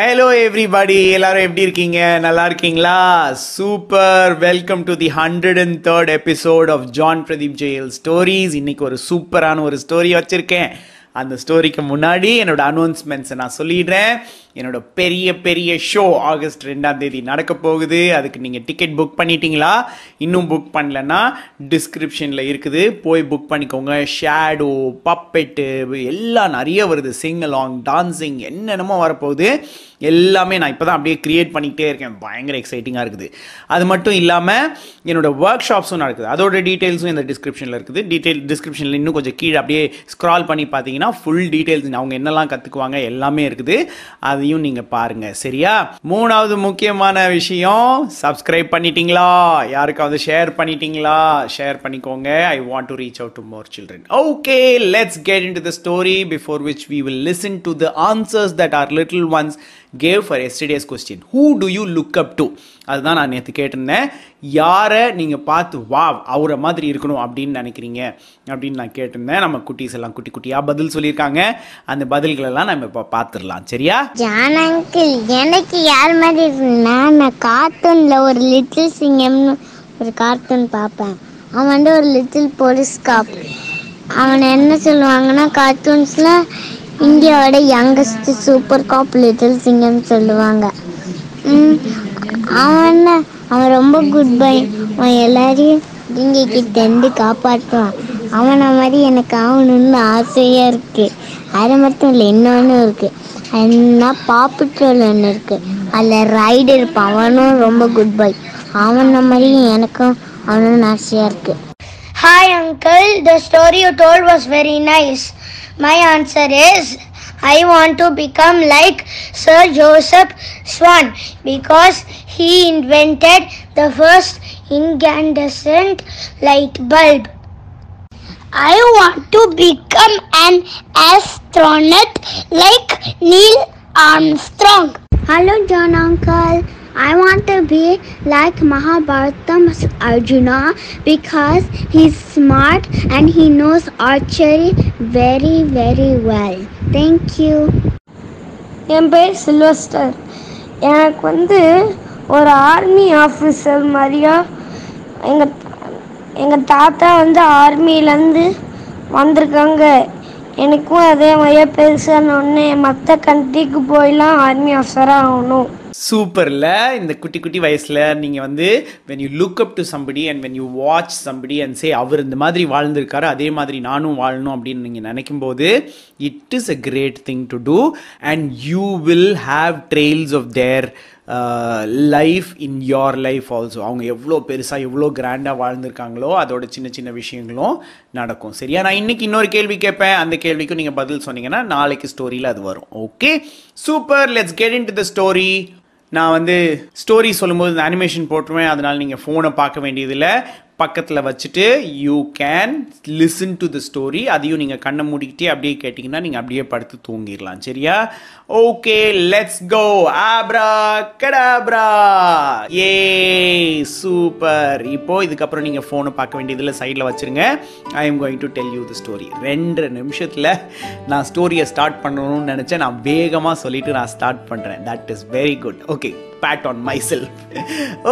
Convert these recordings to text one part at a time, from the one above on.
Hello everybody எல்லாரும் எப்படி இருக்கீங்க? நல்லா இருக்கீங்களா? Super welcome to the hundred and third episode of John Pradeep Jayal stories இன்னைக்கு ஒரு சூப்பரான ஒரு ஸ்டோரி வச்சிருக்கேன். அந்த ஸ்டோரிக்கு முன்னாடி என்னோட அனௌன்ஸ்மெண்ட்ஸை நான் சொல்லிடுறேன். என்னோட பெரிய பெரிய ஷோ ஆகஸ்ட் ரெண்டாம் தேதி நடக்க போகுது. அதுக்கு நீங்கள் டிக்கெட் புக் பண்ணிட்டீங்களா? இன்னும் புக் பண்ணலன்னா டிஸ்கிரிப்ஷனில் இருக்குது. போய் புக் பண்ணிக்கோங்க. ஷேடோ பப்பெட்டு எல்லாம் நிறைய வருது. சிங்கலாங் டான்ஸிங் டான்சிங் என்னென்னமோ வரப்போகுது. எல்லாமே நான் இப்போ தான் அப்படியே க்ரியேட் பண்ணிக்கிட்டே இருக்கேன். பயங்கர எக்ஸைட்டிங்காக இருக்குது. அது மட்டும் இல்லாமல் என்னோடய ஒர்க் ஷாப்ஸும் நடக்குது. அதோட டீட்டெயில்ஸும் இந்த டிஸ்கிரிப்ஷனில் இருக்குது. டீட்டெயில் டிஸ்கிரிப்ஷனில் இன்னும் கொஞ்சம் கீழே அப்படியே ஸ்க்ரால் பண்ணி பார்த்தீங்கன்னா ஃபுல் டீட்டெயில்ஸ் அவங்க என்னெல்லாம் கற்றுக்குவாங்க எல்லாமே இருக்குது. அது அதையும் நீங்கள் பாருங்கள் சரியா? மூணாவது முக்கியமான விஷயம் சப்ஸ்கிரைப் பண்ணிட்டீங்களா? யாருக்காவது ஷேர் பண்ணிட்டீங்களா? ஷேர் பண்ணிக்கோங்க. I want to reach out to more children okay let's get into the story before which we will listen to the answers that our little ones gave for yesterday's question who do you look up to அதுதான் நான் நேற்று கேட்டிருந்தேன். யாரை நீங்கள் பார்த்து வா அவரை மாதிரி இருக்கணும் அப்படின்னு நினைக்கிறீங்க அப்படின்னு நான் கேட்டிருந்தேன். நம்ம குட்டீஸ் எல்லாம் குட்டி குட்டியாக பதில் சொல்லியிருக்காங்க. அந்த பதில்களெல்லாம் நம்ம இப்போ பார்த்துடலாம். சரியா? ஜான் அங்கிள் எனக்கு யார் மாதிரி இருக்குன்னா நான் கார்ட்டூனில் ஒரு லிட்டில் சிங்கம்னு ஒரு கார்ட்டூன் பார்ப்பேன். அவன் வந்து ஒரு லிட்டில் போலீஸ் காப். அவனை என்ன சொல்லுவாங்கன்னா கார்ட்டூன்ஸில் இந்தியாவோட யங்கஸ்ட் சூப்பர் காப் லிட்டில் சிங்கம் சொல்லுவாங்க. அவன் அவன் ரொம்ப குட் பை அவன் எல்லாரையும் இங்கே கிட்டேருந்து காப்பாற்றுவான் அவனை மாதிரி எனக்கு ஆகணும்னு ஆசையாக இருக்குது அது மட்டும் இல்லை இன்னொன்று இருக்குது என்ன பாப்புட்ரோல் ஒன்று இருக்குது அதில் ரைடு இருப்பான் அவனும் ரொம்ப குட் பை அவனை மாதிரி எனக்கும் அவனும் ஆசையாக இருக்குது hi uncle the story you told was very nice My answer is I want to become like Sir Joseph Swan because he invented the first incandescent light bulb. I want to become an astronaut like Neil Armstrong. Hello, John Uncle. I want to be like Mahabharatam's Arjuna because he's smart and he knows archery very, very well. Thank you. என் பேர் Sylvester எனக்கு வந்து ஒரு army officer மாதிரியா எங்கள் எங்கள் தாத்தா வந்து ஆர்மியிலேருந்து வந்திருக்காங்க எனக்கும் அதே மாதிரியே பெருசான ஒன்று மற்ற கண்ட்ரிக்கு போயெலாம் ஆர்மி ஆஃபீஸராக ஆகணும் சூப்பரில் இந்த குட்டி குட்டி வயசில் நீங்கள் வந்து when you look up to somebody and when you watch somebody and say அவர் இந்த மாதிரி வாழ்ந்திருக்காரு அதே மாதிரி நானும் வாழணும் அப்படின்னு நீங்கள் நினைக்கும் போது it is a great thing to do and you will have trails of their life in your life also அவங்க எவ்வளோ பெருசாக எவ்வளோ கிராண்டாக வாழ்ந்திருக்காங்களோ அதோட சின்ன சின்ன விஷயங்களும் நடக்கும். சரியா? நான் இன்னைக்கு இன்னொரு கேள்வி கேட்பேன். அந்த கேள்விக்கும் நீங்கள் பதில் சொன்னீங்கன்னா நாளைக்கு ஸ்டோரியில் அது வரும். Okay super let's get into the story நான் வந்து ஸ்டோரி சொல்லும்போது இந்த அனிமேஷன் போட்டுருவேன். அதனால் நீங்கள் ஃபோனை பார்க்க வேண்டியதில்லை. பக்கத்தில் வச்சுட்டு you can listen to the story அதையும் நீங்கள் கண்ணை மூடிக்கிட்டே அப்படியே கேட்டிங்கன்னா நீங்கள் அப்படியே படுத்து தூங்கிடலாம். சரியா? Okay let's go abracadabra ஏ சூப்பர் இப்போ இதுக்கப்புறம் நீங்கள் ஃபோனை பார்க்க வேண்டியதில் சைடில் வச்சுருங்க. I am going to tell you the story ரெண்டு நிமிஷத்தில் நான் ஸ்டோரியை ஸ்டார்ட் பண்ணணும்னு நினச்சேன். நான் வேகமாக சொல்லிவிட்டு நான் ஸ்டார்ட் பண்ணுறேன் that is very good okay pat on my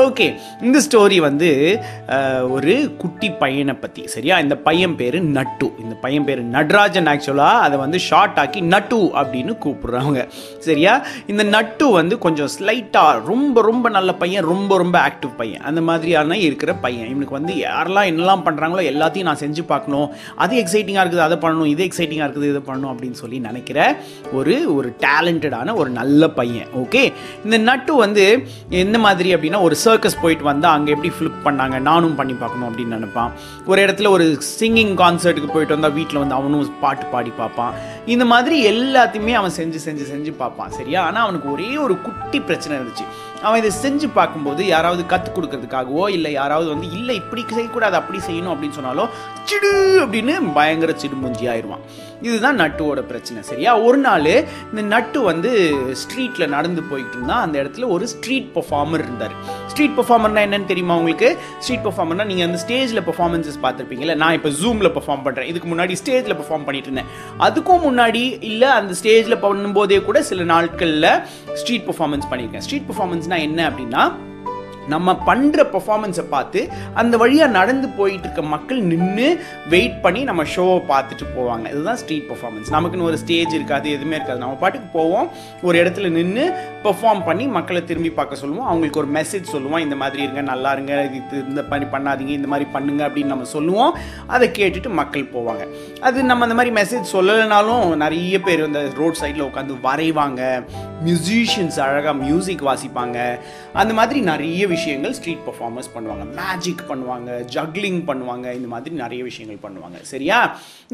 okay இந்த ஸ்டோரி வந்து ஒரு குட்டி பையனை பற்றி சரியா? இந்த பையன் பேர் நட்டு. இந்த பையன் பேர் நட்ராஜன் ஆக்சுவலாக அதை வந்து ஷார்ட் ஆக்கி நட்டு அப்படின்னு கூப்பிடுறாங்க சரியா? இந்த நட்டு வந்து கொஞ்சம் ஸ்லைட்டாக ரொம்ப ரொம்ப நல்ல பையன் ரொம்ப ரொம்ப ஆக்டிவ் பையன். அந்த மாதிரியான இருக்கிற பையன். இவனுக்கு வந்து யாரெல்லாம் என்னெல்லாம் பண்ணுறாங்களோ எல்லாத்தையும் நான் செஞ்சு பார்க்கணும். அது எக்ஸைட்டிங்காக இருக்குது அதை பண்ணணும் இது எக்ஸைட்டிங்காக இருக்குது இதை பண்ணணும் அப்படின்னு சொல்லி நினைக்கிற ஒரு ஒரு டேலண்டடான ஒரு நல்ல பையன். ஓகே இந்த நட்டு வந்து எந்த மாதிரி அப்படின்னா ஒரு சர்க்கஸ் போயிட்டு வந்தால் அங்கே எப்படி ஃபிளிப் பண்ணாங்க? நானும் பண்ணி பார்க்கணும் அப்படின்னு நினைப்பான். ஒரு இடத்துல ஒரு சிங்கிங் கான்சர்ட்டுக்கு போயிட்டு வந்தால் வீட்டில் வந்து அவனும் பாட்டு பாடி பார்ப்பான். இந்த மாதிரி எல்லாத்தையுமே அவன் செஞ்சு செஞ்சு செஞ்சு பார்ப்பான் சரியா? ஆனால் அவனுக்கு ஒரே ஒரு குட்டி பிரச்சனை இருந்துச்சு. அவன் இதை செஞ்சு பார்க்கும்போது யாராவது கற்றுக் கொடுக்கறதுக்காகவோ இல்லை யாராவது வந்து இல்லை இப்படி செய்யக்கூடாது அப்படி செய்யணும் அப்படின்னு சொன்னாலோ சிடு அப்படின்னு பயங்கர சிடுமுஞ்சி ஆயிடுவான். இதுதான் நட்டுவோட பிரச்சனை சரியா? ஒரு நாள் இந்த நட்டு வந்து ஸ்ட்ரீட்டில் நடந்து போயிட்டு இருந்தால் அந்த இடத்துல ஒரு ஸ்ட்ரீட் பெர்ஃபார்மர் இருந்தார். ஸ்ட்ரீட் பெர்ஃபார்மர்னா என்னன்னு தெரியுமா உங்களுக்கு? ஸ்ட்ரீட் பர்ஃபார்மர்னா நீங்கள் அந்த ஸ்டேஜில் பர்ஃபார்மன்ஸஸ் பார்த்துருப்பீங்கல்ல நான் இப்போ ஜூமில் பெர்ஃபார்ம் பண்ணுறேன் இதுக்கு முன்னாடி ஸ்டேஜில் பெர்ஃபார்ம் பண்ணிட்டு இருந்தேன். அதுக்கும் முன்னாடி இல்லை அந்த ஸ்டேஜில் பண்ணும்போதே கூட சில நாட்களில் ஸ்ட்ரீட் பர்ஃபார்மன்ஸ் பண்ணியிருக்கேன். ஸ்ட்ரீட் பர்ஃபார்மன்ஸ் என்ன அப்படின்னா நம்ம பண்ணுற பர்ஃபார்மன்ஸை பார்த்து அந்த வழியாக நடந்து போயிட்டு இருக்க மக்கள் நின்று வெயிட் பண்ணி நம்ம ஷோவை பார்த்துட்டு போவாங்க. இதுதான் ஸ்ட்ரீட் பர்ஃபார்மன்ஸ் நமக்குன்னு ஒரு ஸ்டேஜ் இருக்காது எதுவுமே இருக்காது. நம்ம பாட்டுக்கு போவோம் ஒரு இடத்துல நின்று பெர்ஃபார்ம் பண்ணி மக்களை திரும்பி பார்க்க சொல்லுவோம். அவங்களுக்கு ஒரு மெசேஜ் சொல்லுவோம் இந்த மாதிரி இருங்க நல்லா இருங்க இது இந்த மாதிரி பண்ணாதீங்க இந்த மாதிரி பண்ணுங்க அப்படின்னு நம்ம சொல்லுவோம். அதை கேட்டுட்டு மக்கள் போவாங்க. அது நம்ம அந்த மாதிரி மெசேஜ் சொல்லலைனாலும் நிறைய பேர் இந்த ரோட் சைடில் உட்காந்து வரைவாங்க. மியூசிஷியன்ஸ் அழகாக மியூசிக் வாசிப்பாங்க. அந்த மாதிரி நிறைய விஷயங்கள் ஸ்ட்ரீட் பர்ஃபார்மர்ஸ் பண்ணுவாங்க. மேஜிக் பண்ணுவாங்க ஜக்லிங் பண்ணுவாங்க இந்த மாதிரி நிறைய விஷயங்கள் பண்ணுவாங்க. சரியா?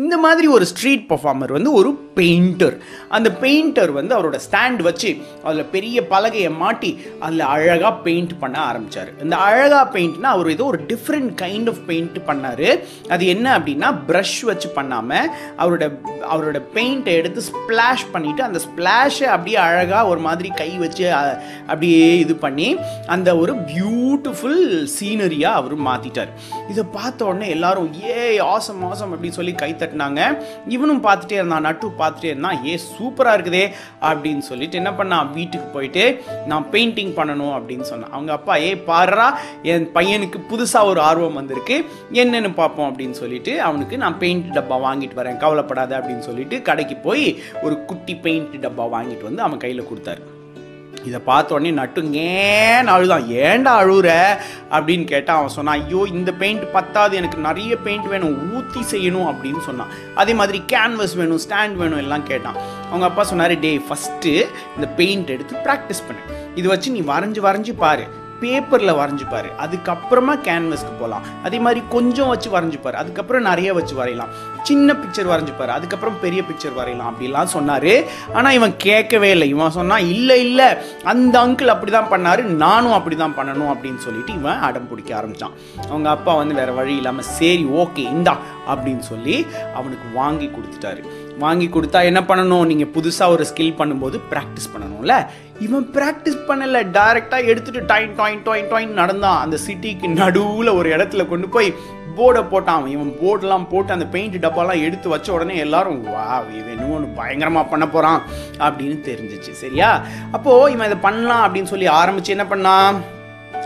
இந்த மாதிரி ஒரு ஸ்ட்ரீட் பர்ஃபார்மர் வந்து ஒரு பெயிண்டர் அந்த பெயிண்டர் வந்து அவரோட ஸ்டாண்ட் வச்சு அதில் பெரிய பலகையை மாட்டி அதில் அழகாக பெயிண்ட் பண்ண ஆரம்பிச்சார். இந்த அழகாக பெயிண்ட்னா அவர் ஏதோ ஒரு டிஃப்ரெண்ட் கைண்ட் ஆஃப் பெயிண்ட் பண்ணார். அது என்ன அப்படின்னா ப்ரஷ் வச்சு பண்ணாமல் அவரோட அவரோட பெயிண்ட்டை எடுத்து ஸ்ப்ளாஷ் பண்ணிவிட்டு அந்த ஸ்ப்ளாஷை அப்படியே அழகாக ஒரு மாதிரி கை வச்சு அப்படியே இது பண்ணி அந்த ஒரு பியூட்டிஃபுல் சீனரியாக அவர் மாற்றிட்டார் இதை பார்த்த உடனே எல்லாரும் ஏ ஆசம் ஆசம் அப்படின்னு சொல்லி கை தட்டினாங்க. இவனும் பார்த்துட்டே இருந்தான் நட்டு பார்த்துட்டே இருந்தான். ஏ சூப்பராக இருக்குதே அப்படின்னு சொல்லிட்டு என்ன பண்ணான் வீட்டுக்கு போயிட்டு நான் பெயிண்டிங் பண்ணணும் அப்படின்னு சொன்னான். அவங்க அப்பா ஏ பாடுறா என் பையனுக்கு புதுசாக ஒரு ஆர்வம் வந்திருக்கு. என்னென்னு பார்ப்போம் அப்படின்னு சொல்லிட்டு அவனுக்கு நான் பெயிண்ட் டப்பா வாங்கிட்டு வரேன் கவலைப்படாத அப்படின்னு சொல்லிட்டு கடைக்கு போய் ஒரு குட்டி பெயிண்ட் டப்பா வாங்கிட்டு வந்து அவன் கையில் கொடுத்தாரு. இதை பார்த்த உடனே ஏன் அழுதான். ஏன்டா அழுகுற அப்படின்னு கேட்டால் அவன் சொன்னான் ஐயோ இந்த பெயிண்ட் பத்தாது எனக்கு நிறைய பெயிண்ட் வேணும் ஊற்றி செய்யணும் அப்படின்னு சொன்னான். அதே மாதிரி கேன்வஸ் வேணும் ஸ்டாண்ட் வேணும் எல்லாம் கேட்டான். அவங்க அப்பா சொன்னார் டே ஃபஸ்ட்டு இந்த பெயிண்ட் எடுத்து ப்ராக்டிஸ் பண்ணு. இது வச்சு நீ வரைஞ்சி வரைஞ்சி பாரு. பேப்பரில் வரைஞ்சிப்பார். அதுக்கப்புறமா கேன்வஸ்க்கு போகலாம் அதே மாதிரி கொஞ்சம் வச்சு வரைஞ்சிப்பார். அதுக்கப்புறம் நிறைய வச்சு வரையலாம். சின்ன பிக்சர் வரைஞ்சிப்பார். அதுக்கப்புறம் பெரிய பிக்சர் வரையலாம். அப்படிலாம் சொன்னார். ஆனால் இவன் கேட்கவே இல்லை. இவன் சொன்னால் இல்லை இல்லை. அந்த அங்கிள் அப்படி தான் பண்ணார். நானும் அப்படி தான் பண்ணணும். அப்படின்னு சொல்லிட்டு இவன் அடம் பிடிக்க ஆரம்பித்தான் அவங்க அப்பா வந்து வேற வழி இல்லாமல் சரி ஓகே இந்தா அப்படின்னு சொல்லி அவனுக்கு வாங்கி கொடுத்துட்டாரு. வாங்கி கொடுத்தா என்ன பண்ணணும்? நீங்கள் புதுசாக ஒரு ஸ்கில் பண்ணும்போது ப்ராக்டிஸ் பண்ணணும்ல. இவன் ப்ராக்டிஸ் பண்ணல. டைரெக்டாக எடுத்துட்டு டாயின் டாயின் டாயின் டாயின் நடந்தான். அந்த சிட்டிக்கு நடுவில் ஒரு இடத்துல கொண்டு போய் போர்டை போட்டான். இவன் போர்டெல்லாம் போட்டு அந்த பெயிண்ட் டப்பாலாம் எடுத்து வச்ச உடனே எல்லாரும் வா இவன் ஒன்று பயங்கரமாக பண்ண போகிறான் அப்படின்னு தெரிஞ்சிச்சு. சரியா? அப்போது இவன் இதை பண்ணலாம் அப்படின்னு சொல்லி ஆரம்பித்து என்ன பண்ணான்?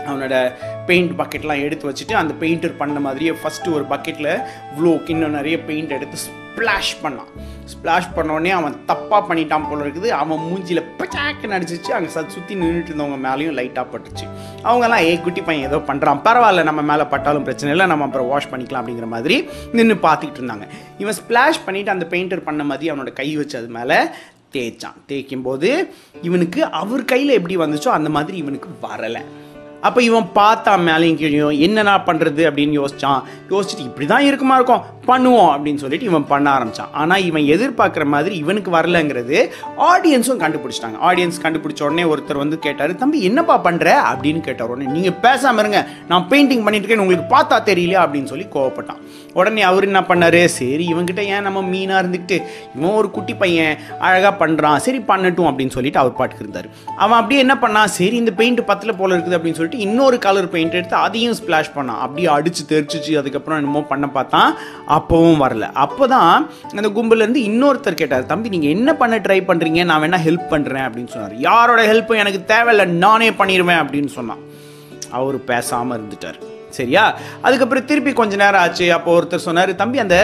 அவனோட பெயிண்ட் பக்கெட்லாம் எடுத்து வச்சுட்டு அந்த பெயிண்டர் பண்ண மாதிரியே ஃபஸ்ட்டு ஒரு பக்கெட்டில் இவ்வளோ இன்னும் நிறைய பெயிண்ட் எடுத்து ஸ்ப்ளாஷ் பண்ணான். ஸ்ப்ளாஷ் பண்ண உடனே அவன் தப்பாக பண்ணிட்டான் போல இருக்குது. அவன் மூஞ்சியில் பச்சாக்கு நடிச்சிச்சு. அங்கே சத் சுற்றி நின்றுட்டு இருந்தவங்க மேலேயும் லைட்டாக பட்டுச்சு. அவங்கெல்லாம் ஏ குட்டி பையன் ஏதோ பண்ணுறான் பரவாயில்ல நம்ம மேலே பட்டாலும் பிரச்சனை இல்லை. நம்ம அப்புறம் வாஷ் பண்ணிக்கலாம் அப்படிங்கிற மாதிரி நின்று பார்த்துக்கிட்டு இருந்தாங்க. இவன் ஸ்ப்ளாஷ் பண்ணிவிட்டு அந்த பெயிண்டர் பண்ண மாதிரி அவனோட கை வச்சு அது மேலே தேய்ச்சான். தேய்க்கும் போது இவனுக்கு அவர் கையில் எப்படி வந்துச்சோ அந்த மாதிரி இவனுக்கு வரலை. அப்போ இவன் பார்த்தா மேலேயும் கீழே என்னென்னா பண்ணுறது அப்படின்னு யோசிச்சான். யோசிச்சுட்டு இப்படி தான் இருக்குமா இருக்கும்? பண்ணுவோம் அப்படின்னு சொல்லிட்டு இவன் பண்ண ஆரம்பிச்சான். ஆனால் இவன் எதிர்பார்க்குற மாதிரி இவனுக்கு வரலங்கிறது ஆடியன்ஸும் கண்டுபிடிச்சிட்டாங்க. ஆடியன்ஸ் கண்டுபிடிச்ச உடனே ஒருத்தர் வந்து கேட்டார் தம்பி என்னப்பா பண்ணுற அப்படின்னு கேட்டார் உடனே நீங்கள் பேசாமல் இருங்க. நான் பெயிண்டிங் பண்ணிட்டு இருக்கேன். உங்களுக்கு பார்த்தா தெரியலையா? அப்படின்னு சொல்லி கோவப்பட்டான். உடனே அவர் என்ன பண்ணாரு? சரி இவன்கிட்ட ஏன் நம்ம மீனாக இருந்துக்கிட்டு இவன் ஒரு குட்டி பையன் அழகாக பண்ணுறான் சரி பண்ணட்டும். அப்படின்னு சொல்லிட்டு அவர் பாட்டுக்கு இருந்தார். அவன் அப்படியே என்ன பண்ணான்? சரி இந்த பெயிண்ட் பத்தில் போல இருக்குது அப்படின்னு சொல்லிட்டு இன்னொரு கலர் பெயிண்ட் எடுத்து அதையும் ஸ்ப்ளாஷ் பண்ணான். அப்படியே அடிச்சு தெரிச்சிச்சு. அதுக்கப்புறம் என்னமோ பண்ண பார்த்தான். அப்போவும் வரல. அப்போ தான் அந்த கும்பலேருந்து இன்னொருத்தர் கேட்டார் தம்பி நீங்கள் என்ன பண்ண ட்ரை பண்ணுறீங்க நான் வேணால் ஹெல்ப் பண்ணுறேன் அப்படின்னு சொன்னார். யாரோட ஹெல்ப்பும் எனக்கு தேவையில்லை. நானே பண்ணிடுவேன் அப்படின்னு சொன்னான். அவர் பேசாமல் இருந்துட்டார். சரியா? அதுக்கப்புறம் திருப்பி கொஞ்ச நேரம் ஆச்சு. அப்போ ஒருத்தர் சொன்னார் தம்பி அந்த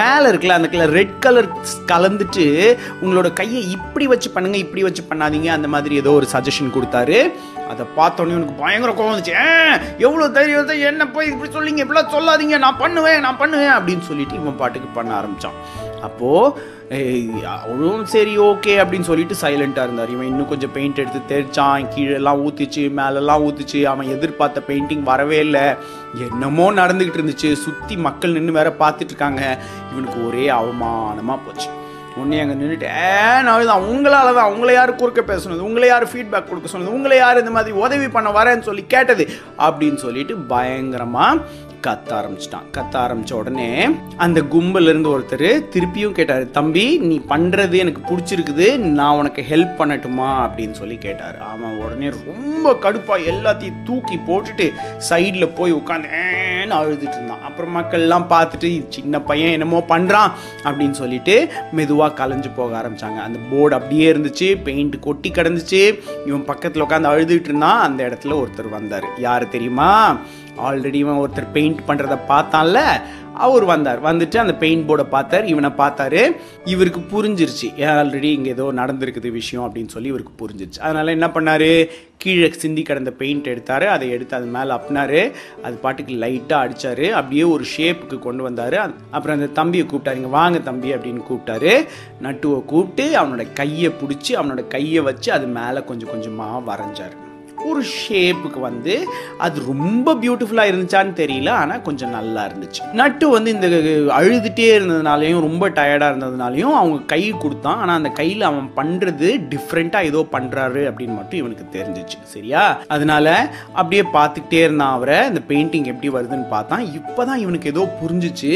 மேலே இருக்குல்ல அந்த கலர் ரெட் கலர் கலந்துட்டு உங்களோட கையை இப்படி வச்சு பண்ணுங்க இப்படி வச்சு பண்ணாதீங்க. அந்த மாதிரி ஏதோ ஒரு சஜஷன் கொடுத்தாரு. அதை பார்த்தோன்னே எனக்கு பயங்கர கோவம் வந்துச்சு. எவ்வளோ தைரியம் தான் என்ன போய் இப்படி சொல்லிங்க இப்படிலாம் சொல்லாதீங்க. நான் பண்ணுவேன் நான் பண்ணுவேன் அப்படின்னு சொல்லிட்டு இவன் பாட்டுக்கு பண்ண ஆரம்பித்தான் அப்போது அவரும் சரி ஓகே அப்படின்னு சொல்லிட்டு சைலண்ட்டாக இருந்தார். இவன் இன்னும் கொஞ்சம் பெயிண்ட் எடுத்து தெரிச்சான் கீழெல்லாம் ஊற்றிச்சு மேலெல்லாம் ஊற்றிச்சு அவன் எதிர்பார்த்த பெயிண்டிங் வரவே இல்லை. என்னமோ நடந்துக்கிட்டு இருந்துச்சு. சுற்றி மக்கள் நின்று வேற பார்த்துட்டு இருக்காங்க. இவனுக்கு ஒரே அவமானமாக போச்சு. உடனே அங்கே நின்றுட்டு ஏன் அழுதான் உங்களால் தான். உங்களை யார் குறுக்க பேசுனது? உங்களை யார் ஃபீட்பேக் கொடுக்க சொன்னது? உங்களை யார் இந்த மாதிரி உதவி பண்ண வரேன்னு சொல்லி கேட்டது? அப்படின்னு சொல்லிட்டு பயங்கரமாக கத்த ஆரம்பிச்சிட்டான். கத்த ஆரம்பிச்ச உடனே அந்த கும்பல்ல இருந்து ஒருத்தர் திருப்பியும் கேட்டாரு தம்பி நீ பண்றது எனக்கு பிடிச்சிருக்குது நான் உனக்கு ஹெல்ப் பண்ணட்டுமா? அப்படின்னு சொல்லி கேட்டாரு. அவன் உடனே ரொம்ப கடுப்பா எல்லாத்தையும் தூக்கி போட்டுட்டு சைடில் போய் உட்காந்து ஏன்னு அழுதுட்டு இருந்தான். அப்புறம் மக்கள்லாம் பார்த்துட்டு சின்ன பையன் என்னமோ பண்றான் அப்படின்னு சொல்லிட்டு மெதுவாக கலைஞ்சு போக ஆரம்பிச்சாங்க. அந்த போர்டு அப்படியே இருந்துச்சு பெயிண்ட் கொட்டி கிடந்துச்சு. இவன் பக்கத்தில் உட்காந்து அழுதுட்டு இருந்தான். அந்த இடத்துல ஒருத்தர் வந்தார். யார் தெரியுமா? ஆல்ரெடி இவன் ஒருத்தர் பெயிண்ட் பண்ணுறத பார்த்தான்ல அவர் வந்தார். வந்துட்டு அந்த பெயிண்ட் போர்டை பார்த்தார் இவனை பார்த்தாரு. இவருக்கு புரிஞ்சிருச்சு. ஆல்ரெடி இங்கே ஏதோ நடந்திருக்குது விஷயம் அப்படின்னு சொல்லி இவருக்கு புரிஞ்சிருச்சு. அதனால் என்ன பண்ணாரு? கீழே சிந்தி கிடந்த பெயிண்ட் எடுத்தார். அதை எடுத்து அது மேலே அப்னாரு. அது பாட்டுக்கு லைட்டாக அடித்தார் அப்படியே ஒரு ஷேப்புக்கு கொண்டு வந்தார். அப்புறம் அந்த தம்பியை கூப்பிட்டாரு. இங்கே வாங்க தம்பி அப்படின்னு கூப்பிட்டாரு. நட்டுவை கூப்பிட்டு அவனோட கையை பிடிச்சி அவனோட கையை வச்சு அது மேலே கொஞ்சம் கொஞ்சமாக வரைஞ்சாரு. ஒரு ஷேப்புக்கு வந்து அது ரொம்ப பியூட்டிஃபுல்லாக இருந்துச்சான்னு தெரியல ஆனால் கொஞ்சம் நல்லா இருந்துச்சு. நட்டு வந்து இந்த அழுதுகிட்டே இருந்ததுனாலையும் ரொம்ப டயர்டாக இருந்ததுனாலையும் அவங்க கை கொடுத்தான். ஆனால் அந்த கையில் அவன் பண்ணுறது டிஃப்ரெண்ட்டாக ஏதோ பண்ணுறாரு அப்படின்னு மட்டும் இவனுக்கு தெரிஞ்சிச்சு. சரியா? அதனால அப்படியே பார்த்துக்கிட்டே இருந்தான் அவரை. இந்த பெயிண்டிங் எப்படி வருதுன்னு பார்த்தான். இப்போ தான் இவனுக்கு ஏதோ புரிஞ்சிச்சு.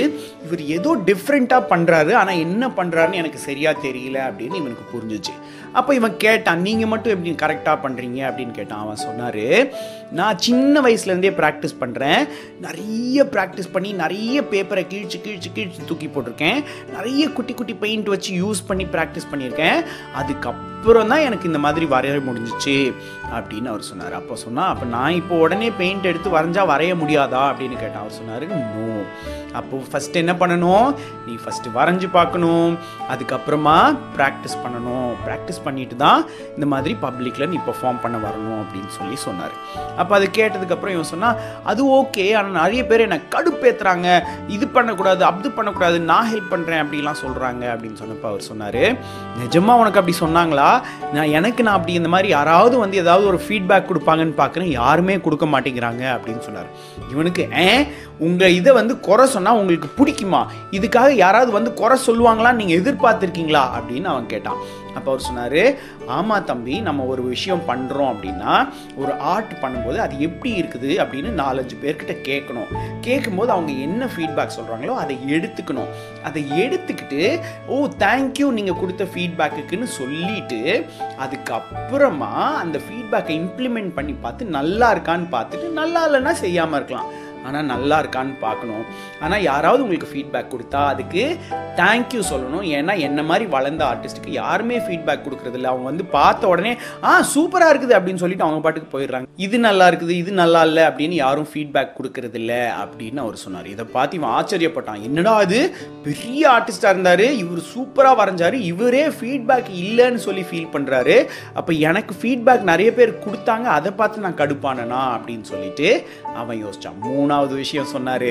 இவர் ஏதோ டிஃப்ரெண்ட்டாக பண்ணுறாரு ஆனால் என்ன பண்ணுறாருன்னு எனக்கு சரியாக தெரியல அப்படின்னு இவனுக்கு புரிஞ்சிச்சு. அப்போ இவன் கேட்டான் நீங்கள் மட்டும் எப்படி கரெக்டாக பண்ணுறீங்க அப்படின்னு கேட்டான். அவன் சொன்னார் நான் சின்ன வயசுலேருந்தே ப்ராக்டிஸ் பண்ணுறேன் நிறைய ப்ராக்டிஸ் பண்ணி நிறைய பேப்பரை கிழிச்சு கிழிச்சு கிழிச்சு தூக்கி போட்டிருக்கேன். நிறைய குட்டி குட்டி பெயிண்ட் வச்சு யூஸ் பண்ணி ப்ராக்டிஸ் பண்ணியிருக்கேன். அதுக்கப்புறம் தான் எனக்கு இந்த மாதிரி வரைய முடிஞ்சிச்சு அப்படின்னு அவர் சொன்னார். அப்போ சொன்னால் அப்போ நான் இப்போ உடனே பெயிண்ட் எடுத்து வரைஞ்சால் வரைய முடியாதா அப்படின்னு கேட்டேன். அவர் சொன்னார் நோ அப்போது ஃபஸ்ட் என்ன பண்ணணும்? நீ ஃபஸ்ட்டு வரைஞ்சி பார்க்கணும். அதுக்கப்புறமா ப்ராக்டிஸ் பண்ணணும். ப்ராக்டிஸ் பண்ணிட்டு தான் இந்த மாதிரி பப்ளிக்கில் நீ பெர்ஃபார்ம் பண்ண வரணும் அப்படின்னு சொல்லி சொன்னார். அப்போ அது கேட்டதுக்கப்புறம் இவன் சொன்னால் அது ஓகே ஆனால் நிறைய பேர் என்னை கடுப்பேற்றுறாங்க இது பண்ணக்கூடாது அப்து பண்ணக்கூடாது நான் ஹெல்ப் பண்ணுறேன் அப்படிலாம் சொல்கிறாங்க அப்படின்னு சொன்னப்போ அவர் சொன்னார். நிஜமாக உனக்கு அப்படி சொன்னாங்களா? நான் எனக்கு நான் அப்படி இந்த மாதிரி யாராவது வந்து ஏதாவது ஒரு ஃபீட்பேக் கொடுப்பாங்கன்னு பார்க்குறேன் யாருமே கொடுக்க மாட்டேங்கிறாங்க அப்படின்னு சொன்னார். இவனுக்கு ஏன் உங்கள் இதை வந்து குறை சொன்னால் உங்களுக்கு பிடிக்குமா? இதுக்காக யாராவது வந்து குறை சொல்லுவாங்களான்னு நீங்கள் எதிர்பார்த்துருக்கீங்களா? அப்படின்னு அவன் கேட்டான். அப்போ அவர் சொன்னார் ஆமாம் தம்பி நம்ம ஒரு விஷயம் பண்ணுறோம் அப்படின்னா ஒரு ஆர்ட் பண்ணும்போது அது எப்படி இருக்குது? அப்படின்னு நாலஞ்சு பேர்கிட்ட கேட்கணும். கேட்கும்போது அவங்க என்ன ஃபீட்பேக் சொல்கிறாங்களோ அதை எடுத்துக்கணும். அதை எடுத்துக்கிட்டு ஓ தேங்க்யூ நீங்கள் கொடுத்த ஃபீட்பேக்குன்னு சொல்லிட்டு அதுக்கப்புறமா அந்த ஃபீட்பேக்கை இம்ப்ளிமெண்ட் பண்ணி பார்த்து நல்லா இருக்கான்னு பார்த்துட்டு நல்லா இல்லைன்னா செய்யாமல் இருக்கலாம். ஆனால் நல்லா இருக்கான்னு பார்க்கணும். ஆனால் யாராவது உங்களுக்கு ஃபீட்பேக் கொடுத்தா அதுக்கு தேங்க்யூ சொல்லணும். ஏன்னா என்ன மாதிரி வளர்ந்த ஆர்டிஸ்ட்டுக்கு யாருமே ஃபீட்பேக் கொடுக்குறதில்ல அவங்க வந்து பார்த்த உடனே ஆ சூப்பராக இருக்குது அப்படின்னு சொல்லிட்டு அவங்க பாட்டுக்கு போயிடுறாங்க. இது நல்லா இருக்குது இது நல்லா இல்லை அப்படின்னு யாரும் ஃபீட்பேக் கொடுக்கறதில்ல அப்படின்னு அவர் சொன்னார். இதை பார்த்து இவன் ஆச்சரியப்பட்டான். என்னடா அது பெரிய ஆர்டிஸ்டாக இருந்தார். இவர் சூப்பராக வரைஞ்சாரு. இவரே ஃபீட்பேக் இல்லைன்னு சொல்லி ஃபீல் பண்ணுறாரு அப்போ எனக்கு ஃபீட்பேக் நிறைய பேர் கொடுத்தாங்க. அதை பார்த்து நான் கடுப்பானனா? அப்படின்னு சொல்லிட்டு அவன் யோசிச்சான். மூணு மூணாவது விஷயம் சொன்னார்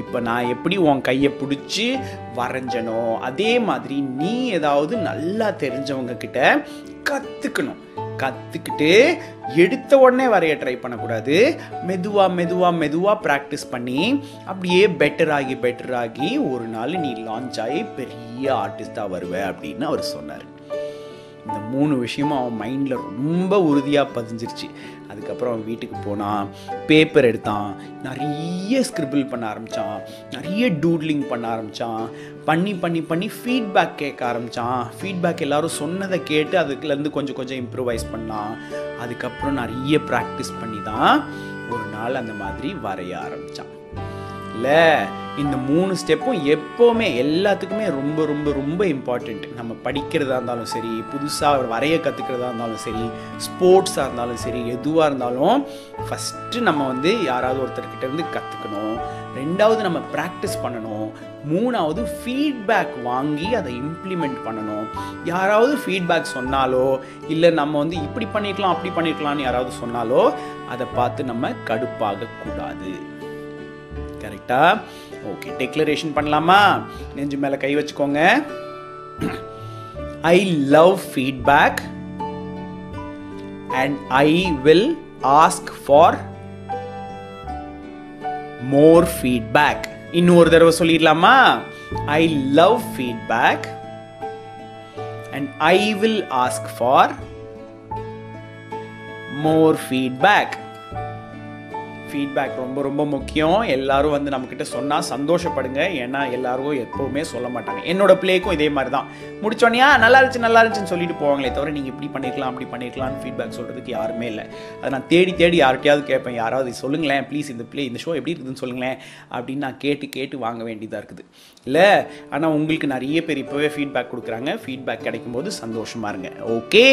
இப்போ நான் எப்படி உன் கையை பிடிச்சி வரைஞ்சனோ அதே மாதிரி நீ ஏதாவது நல்லா தெரிஞ்சவங்க கிட்ட கற்றுக்கணும் கற்றுக்கிட்டு எடுத்த உடனே வரைய ட்ரை பண்ணக்கூடாது. மெதுவாக மெதுவாக மெதுவாக ப்ராக்டிஸ் பண்ணி அப்படியே பெட்டர் ஆகி பெட்டர் ஆகி ஒரு நாள் நீ லான்ச் ஆகி பெரிய ஆர்டிஸ்டாக வருவ அப்படின்னு அவர் சொன்னார். இந்த மூணு விஷயமும் அவன் மைண்டில் ரொம்ப உறுதியாக பதிஞ்சிருச்சு. அதுக்கப்புறம் அவன் வீட்டுக்கு போனான் பேப்பர் எடுத்தான் நிறைய ஸ்கிரிபிள் பண்ண ஆரம்பித்தான் நிறைய டூட்லிங் பண்ண ஆரம்பித்தான் பண்ணி பண்ணி பண்ணி ஃபீட்பேக் கேட்க ஆரம்பித்தான் ஃபீட்பேக் எல்லாரும் சொன்னதை கேட்டு அதுக்குலேருந்து கொஞ்சம் கொஞ்சம் இம்ப்ரூவைஸ் பண்ணான். அதுக்கப்புறம் நிறைய ப்ராக்டிஸ் பண்ணி தான் ஒரு நாள் அந்த மாதிரி வரைய ஆரம்பித்தான் இல்லை. இந்த மூணு ஸ்டெப்பும் எப்போவுமே எல்லாத்துக்குமே ரொம்ப ரொம்ப ரொம்ப இம்பார்ட்டண்ட் நம்ம படிக்கிறதா இருந்தாலும் சரி புதுசாக வரைய கற்றுக்கிறதா இருந்தாலும் சரி ஸ்போர்ட்ஸாக இருந்தாலும் சரி எதுவாக இருந்தாலும் ஃபஸ்ட்டு நம்ம வந்து யாராவது ஒருத்தர்கிட்ட இருந்து கற்றுக்கணும் ரெண்டாவது நம்ம ப்ராக்டிஸ் பண்ணணும். மூணாவது ஃபீட்பேக் வாங்கி அதை இம்ப்ளிமெண்ட் பண்ணணும். யாராவது ஃபீட்பேக் சொன்னாலோ இல்லை நம்ம வந்து இப்படி பண்ணிக்கலாம் அப்படி பண்ணிக்கலாம்னு யாராவது சொன்னாலோ அதை பார்த்து நம்ம கடுப்பாகக்கூடாது கரெக்டா? ஓகே டெக்ளரேஷன் பண்ணலாமா? நெஞ்சு மேலே கை வச்சுக்கோங்க. I love feedback and I will ask for more feedback இன்னொரு தடவை சொல்லிடலாமா? I love feedback and I will ask for more feedback feedback ரொம்ப ரொம்ப முக்கியம். எல்லாரும் வந்து நம்மக்கிட்ட சொன்னால் சந்தோஷப்படுங்க. ஏன்னா எல்லாரும் எப்போவுமே சொல்ல மாட்டாங்க. என்னோட பிளேக்கும் இதே மாதிரி தான் முடிச்சோடனே நல்லா இருந்துச்சு நல்லா இருந்துச்சுன்னு சொல்லிட்டு போவாங்களே தவிர நீங்கள் இப்படி பண்ணிருக்கலாம் அப்படி பண்ணிருக்கலாம்னு ஃபீட்பேக் சொல்கிறதுக்கு யாருமே இல்லை. அதை நான் தேடி தேடி யார்கிட்டயாவது கேட்பேன். யாராவது சொல்லுங்களேன் ப்ளீஸ் இந்த பிளே இந்த ஷோ எப்படி இருக்குதுன்னு சொல்லுங்களேன் அப்படின்னு நான் கேட்டு கேட்டு வாங்க வேண்டியதாக இருக்குது. இல்லை ஆனால் உங்களுக்கு நிறைய பேர் இப்போவே ஃபீட்பேக் கொடுக்குறாங்க. ஃபீட்பேக் கிடைக்கும் போது சந்தோஷமா இருங்க. Okay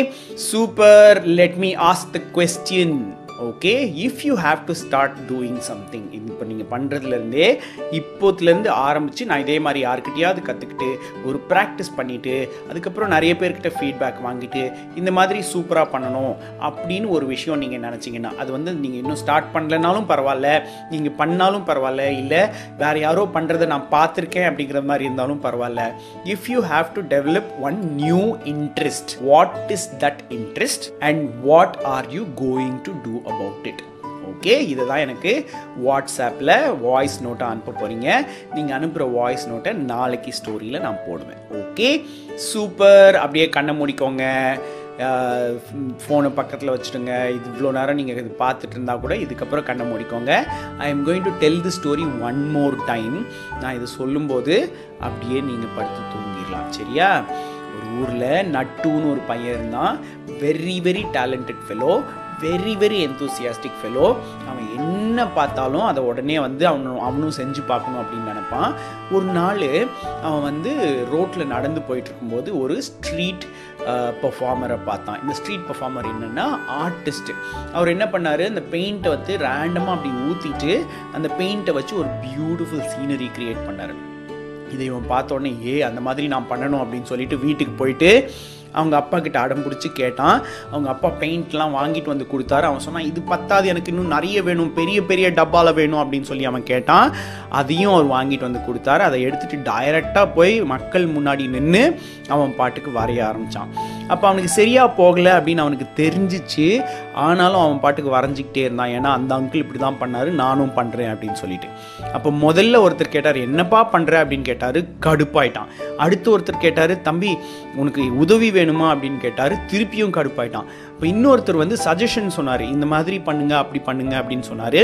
super let me ask the question okay if you have to start doing something இப்போ நீங்கள் பண்ணுறதுலேருந்தே இப்போத்துலேருந்து ஆரம்பித்து நான் இதே மாதிரி யாருக்கிட்டையாவது கற்றுக்கிட்டு ஒரு ப்ராக்டிஸ் பண்ணிவிட்டு அதுக்கப்புறம் நிறைய பேர்கிட்ட ஃபீட்பேக் வாங்கிட்டு இந்த மாதிரி சூப்பராக பண்ணணும் அப்படின்னு ஒரு விஷயம் நீங்கள் நினச்சிங்கன்னா அது வந்து நீங்கள் இன்னும் ஸ்டார்ட் பண்ணலனாலும் பரவாயில்ல நீங்கள் பண்ணாலும் பரவாயில்ல இல்லை வேறு யாரோ பண்ணுறதை நான் பார்த்துருக்கேன் அப்படிங்கிற மாதிரி இருந்தாலும் பரவாயில்ல. If you have to develop one new interest what is that interest and what are you going to do about it okay இதை தான் எனக்கு வாட்ஸ்அப்பில் வாய்ஸ் நோட்டை அனுப்ப போகிறீங்க நீங்கள் அனுப்புகிற வாய்ஸ் நோட்டை நாளைக்கு ஸ்டோரியில் நான் போடுவேன். ஓகே சூப்பர் அப்படியே கண்ணை மூடிக்கோங்க. ஃபோனை பக்கத்தில் வச்சுடுங்க. இது இவ்வளோ நேரம் நீங்கள் இது பார்த்துட்டு இருந்தால் கூட இதுக்கப்புறம் கண்ணை மூடிக்கோங்க. I am going to tell the story one more time நான் இது சொல்லும்போது அப்படியே நீங்கள் படுத்து தூங்கிடலாம். சரியா? ஒரு ஊரில் நட்டுன்னு ஒரு பையன் இருந்தான். Very very talented fellow very very enthusiastic fellow அவன் என்ன பார்த்தாலும் அதை உடனே வந்து அவனும் அவனும் செஞ்சு பார்க்கணும் அப்படின்னு நினப்பான். ஒரு நாள் அவன் வந்து ரோட்டில் நடந்து போயிட்டு இருக்கும்போது ஒரு ஸ்ட்ரீட் பர்ஃபார்மரை பார்த்தான். இந்த ஸ்ட்ரீட் பர்ஃபார்மர் என்னென்னா ஆர்டிஸ்ட்டு அவர் என்ன பண்ணார்? அந்த பெயிண்ட்டை வந்து ரேண்டமாக அப்படி ஊற்றிட்டு அந்த பெயிண்ட்டை வச்சு ஒரு பியூட்டிஃபுல் சீனரி க்ரியேட் பண்ணார். இதை இவன் பார்த்தோன்னே ஏ அந்த மாதிரி நான் பண்ணணும் அப்படின்னு சொல்லிட்டு வீட்டுக்கு போயிட்டு அவங்க அப்பா கிட்ட அடம் பிடிச்சி கேட்டான். அவங்க அப்பா பெயிண்ட்லாம் வாங்கிட்டு வந்து கொடுத்தாரு. அவன் சொன்னான் இது பத்தாது எனக்கு இன்னும் நிறைய வேணும் பெரிய பெரிய டப்பாவில் வேணும் அப்படின்னு சொல்லி அவன் கேட்டான். அதையும் அவர் வாங்கிட்டு வந்து கொடுத்தாரு. அதை எடுத்துட்டு டைரெக்டாக போய் மக்கள் முன்னாடி நின்று அவன் பாட்டுக்கு வரைய ஆரம்பித்தான் அப்போ அவனுக்கு சரியாக போகலை அப்படின்னு அவனுக்கு தெரிஞ்சிச்சு. ஆனாலும் அவன் பாட்டுக்கு வரைஞ்சிக்கிட்டே இருந்தான். ஏன்னா அந்த அங்கிள் இப்படி தான் பண்ணார் நானும் பண்ணுறேன் அப்படின்னு சொல்லிட்டு. அப்போ முதல்ல ஒருத்தர் கேட்டார் என்னப்பா பண்ணுற அப்படின்னு கேட்டார் கடுப்பாயிட்டான். அடுத்து ஒருத்தர் கேட்டார் தம்பி உனக்கு உதவி வேணுமா? அப்படின்னு கேட்டார் திருப்பியும் கடுப்பாயிட்டான். இப்போ இன்னொருத்தர் வந்து சஜஷன் சொன்னார் இந்த மாதிரி பண்ணுங்க அப்படி பண்ணுங்க அப்படின்னு சொன்னார்.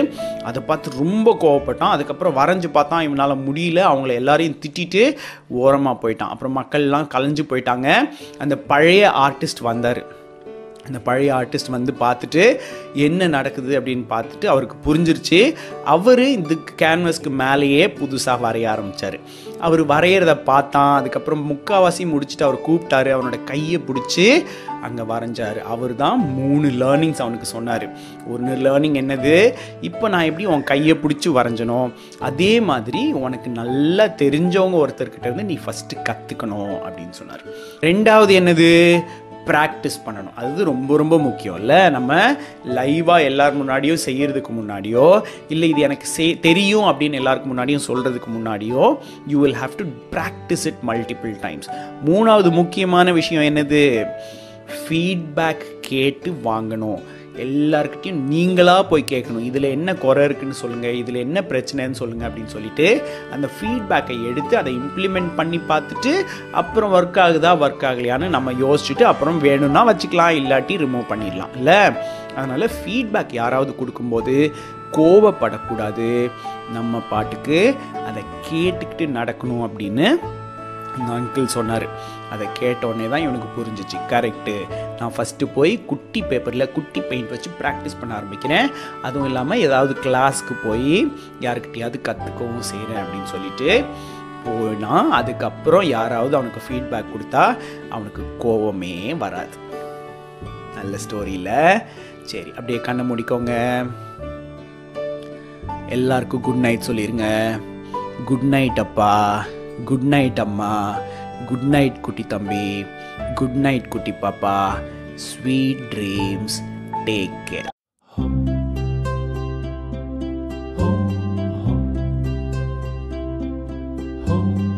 அதை பார்த்து ரொம்ப கோவப்பட்டான். அதுக்கப்புறம் வரைஞ்சு பார்த்தான் இவனால் முடியல. அவங்கள எல்லாரையும் திட்டிட்டு ஓரமாக போயிட்டான். அப்புறம் மக்கள்லாம் கலைஞ்சு போயிட்டாங்க. அந்த பழைய ஆர்டிஸ்ட் வந்தார். அந்த பழைய ஆர்டிஸ்ட் வந்து பார்த்துட்டு என்ன நடக்குது அப்படின்னு பார்த்துட்டு அவருக்கு புரிஞ்சிருச்சு. அவர் இந்த கேன்வஸ்க்கு மேலேயே புதுசாக வரைய ஆரம்பித்தார் அவர் வரைகிறத பார்த்தான். அதுக்கப்புறம் முக்காவாசி முடிச்சுட்டு அவர் கூப்பிட்டாரு. அவனோட கையை பிடிச்சி அங்கே வரைஞ்சார். அவர் தான் மூணு லேர்னிங்ஸ் அவனுக்கு சொன்னார். ஒன்று லேர்னிங் என்னது? இப்போ நான் எப்படி உன் கையை பிடிச்சி வரைஞ்சனோ அதே மாதிரி உனக்கு நல்லா தெரிஞ்சவங்க ஒருத்தர்கிட்ட இருந்து நீ ஃபஸ்ட்டு கற்றுக்கணும் அப்படின்னு சொன்னார். ரெண்டாவது என்னது? ப்ராக்டிஸ் பண்ணணும். அது ரொம்ப ரொம்ப முக்கியம். இல்லை நம்ம லைவாக எல்லார் முன்னாடியும் செய்கிறதுக்கு முன்னாடியோ இல்லை இது எனக்கு செய் தெரியும் அப்படின்னு எல்லாருக்கு முன்னாடியும் சொல்கிறதுக்கு முன்னாடியோ you will have to practice it multiple times மூணாவது முக்கியமான விஷயம் என்னது? ஃபீட்பேக் கேட்டு வாங்கணும். எல்லாருக்கிட்டையும் நீங்களாக போய் கேட்கணும். இதில் என்ன குறை இருக்குன்னு சொல்லுங்கள் இதில் என்ன பிரச்சனைன்னு சொல்லுங்கள் அப்படின்னு சொல்லிட்டு அந்த ஃபீட்பேக்கை எடுத்து அதை இம்ப்ளிமெண்ட் பண்ணி பார்த்துட்டு அப்புறம் ஒர்க் ஆகுதா ஒர்க் ஆகலையான்னு நம்ம யோசிச்சுட்டு அப்புறம் வேணும்னா வச்சுக்கலாம் இல்லாட்டி ரிமூவ் பண்ணிடலாம். இல்லை? அதனால் ஃபீட்பேக் யாராவது கொடுக்கும்போது கோவப்படக்கூடாது. நம்ம பாட்டுக்கு அதை கேட்டுக்கிட்டு நடக்கணும் அப்படின்னு அங்கிள் சொன்னார். அதை கேட்டோடனே தான் இவனுக்கு புரிஞ்சிச்சு. கரெக்டு நான் ஃபஸ்ட்டு போய் குட்டி பேப்பரில் குட்டி பெயிண்ட் வச்சு ப்ராக்டிஸ் பண்ண ஆரம்பிக்கிறேன். அதுவும் இல்லாமல் ஏதாவது கிளாஸ்க்கு போய் யாருக்கிட்டையாவது கற்றுக்கவும் செய்கிறேன் அப்படின்னு சொல்லிட்டு போனால் அதுக்கப்புறம் யாராவது அவனுக்கு ஃபீட்பேக் கொடுத்தா அவனுக்கு கோவமே வராது. நல்ல ஸ்டோரியில் சரி அப்படியே கண்ணை முடிக்கோங்க. எல்லாருக்கும் குட் நைட் சொல்லிடுங்க குட் நைட் அப்பா. குட் நைட் அம்மா. குட் நைட் குட்டி தம்பி குட் நைட் குட்டி பாப்பா sweet dreams take care home.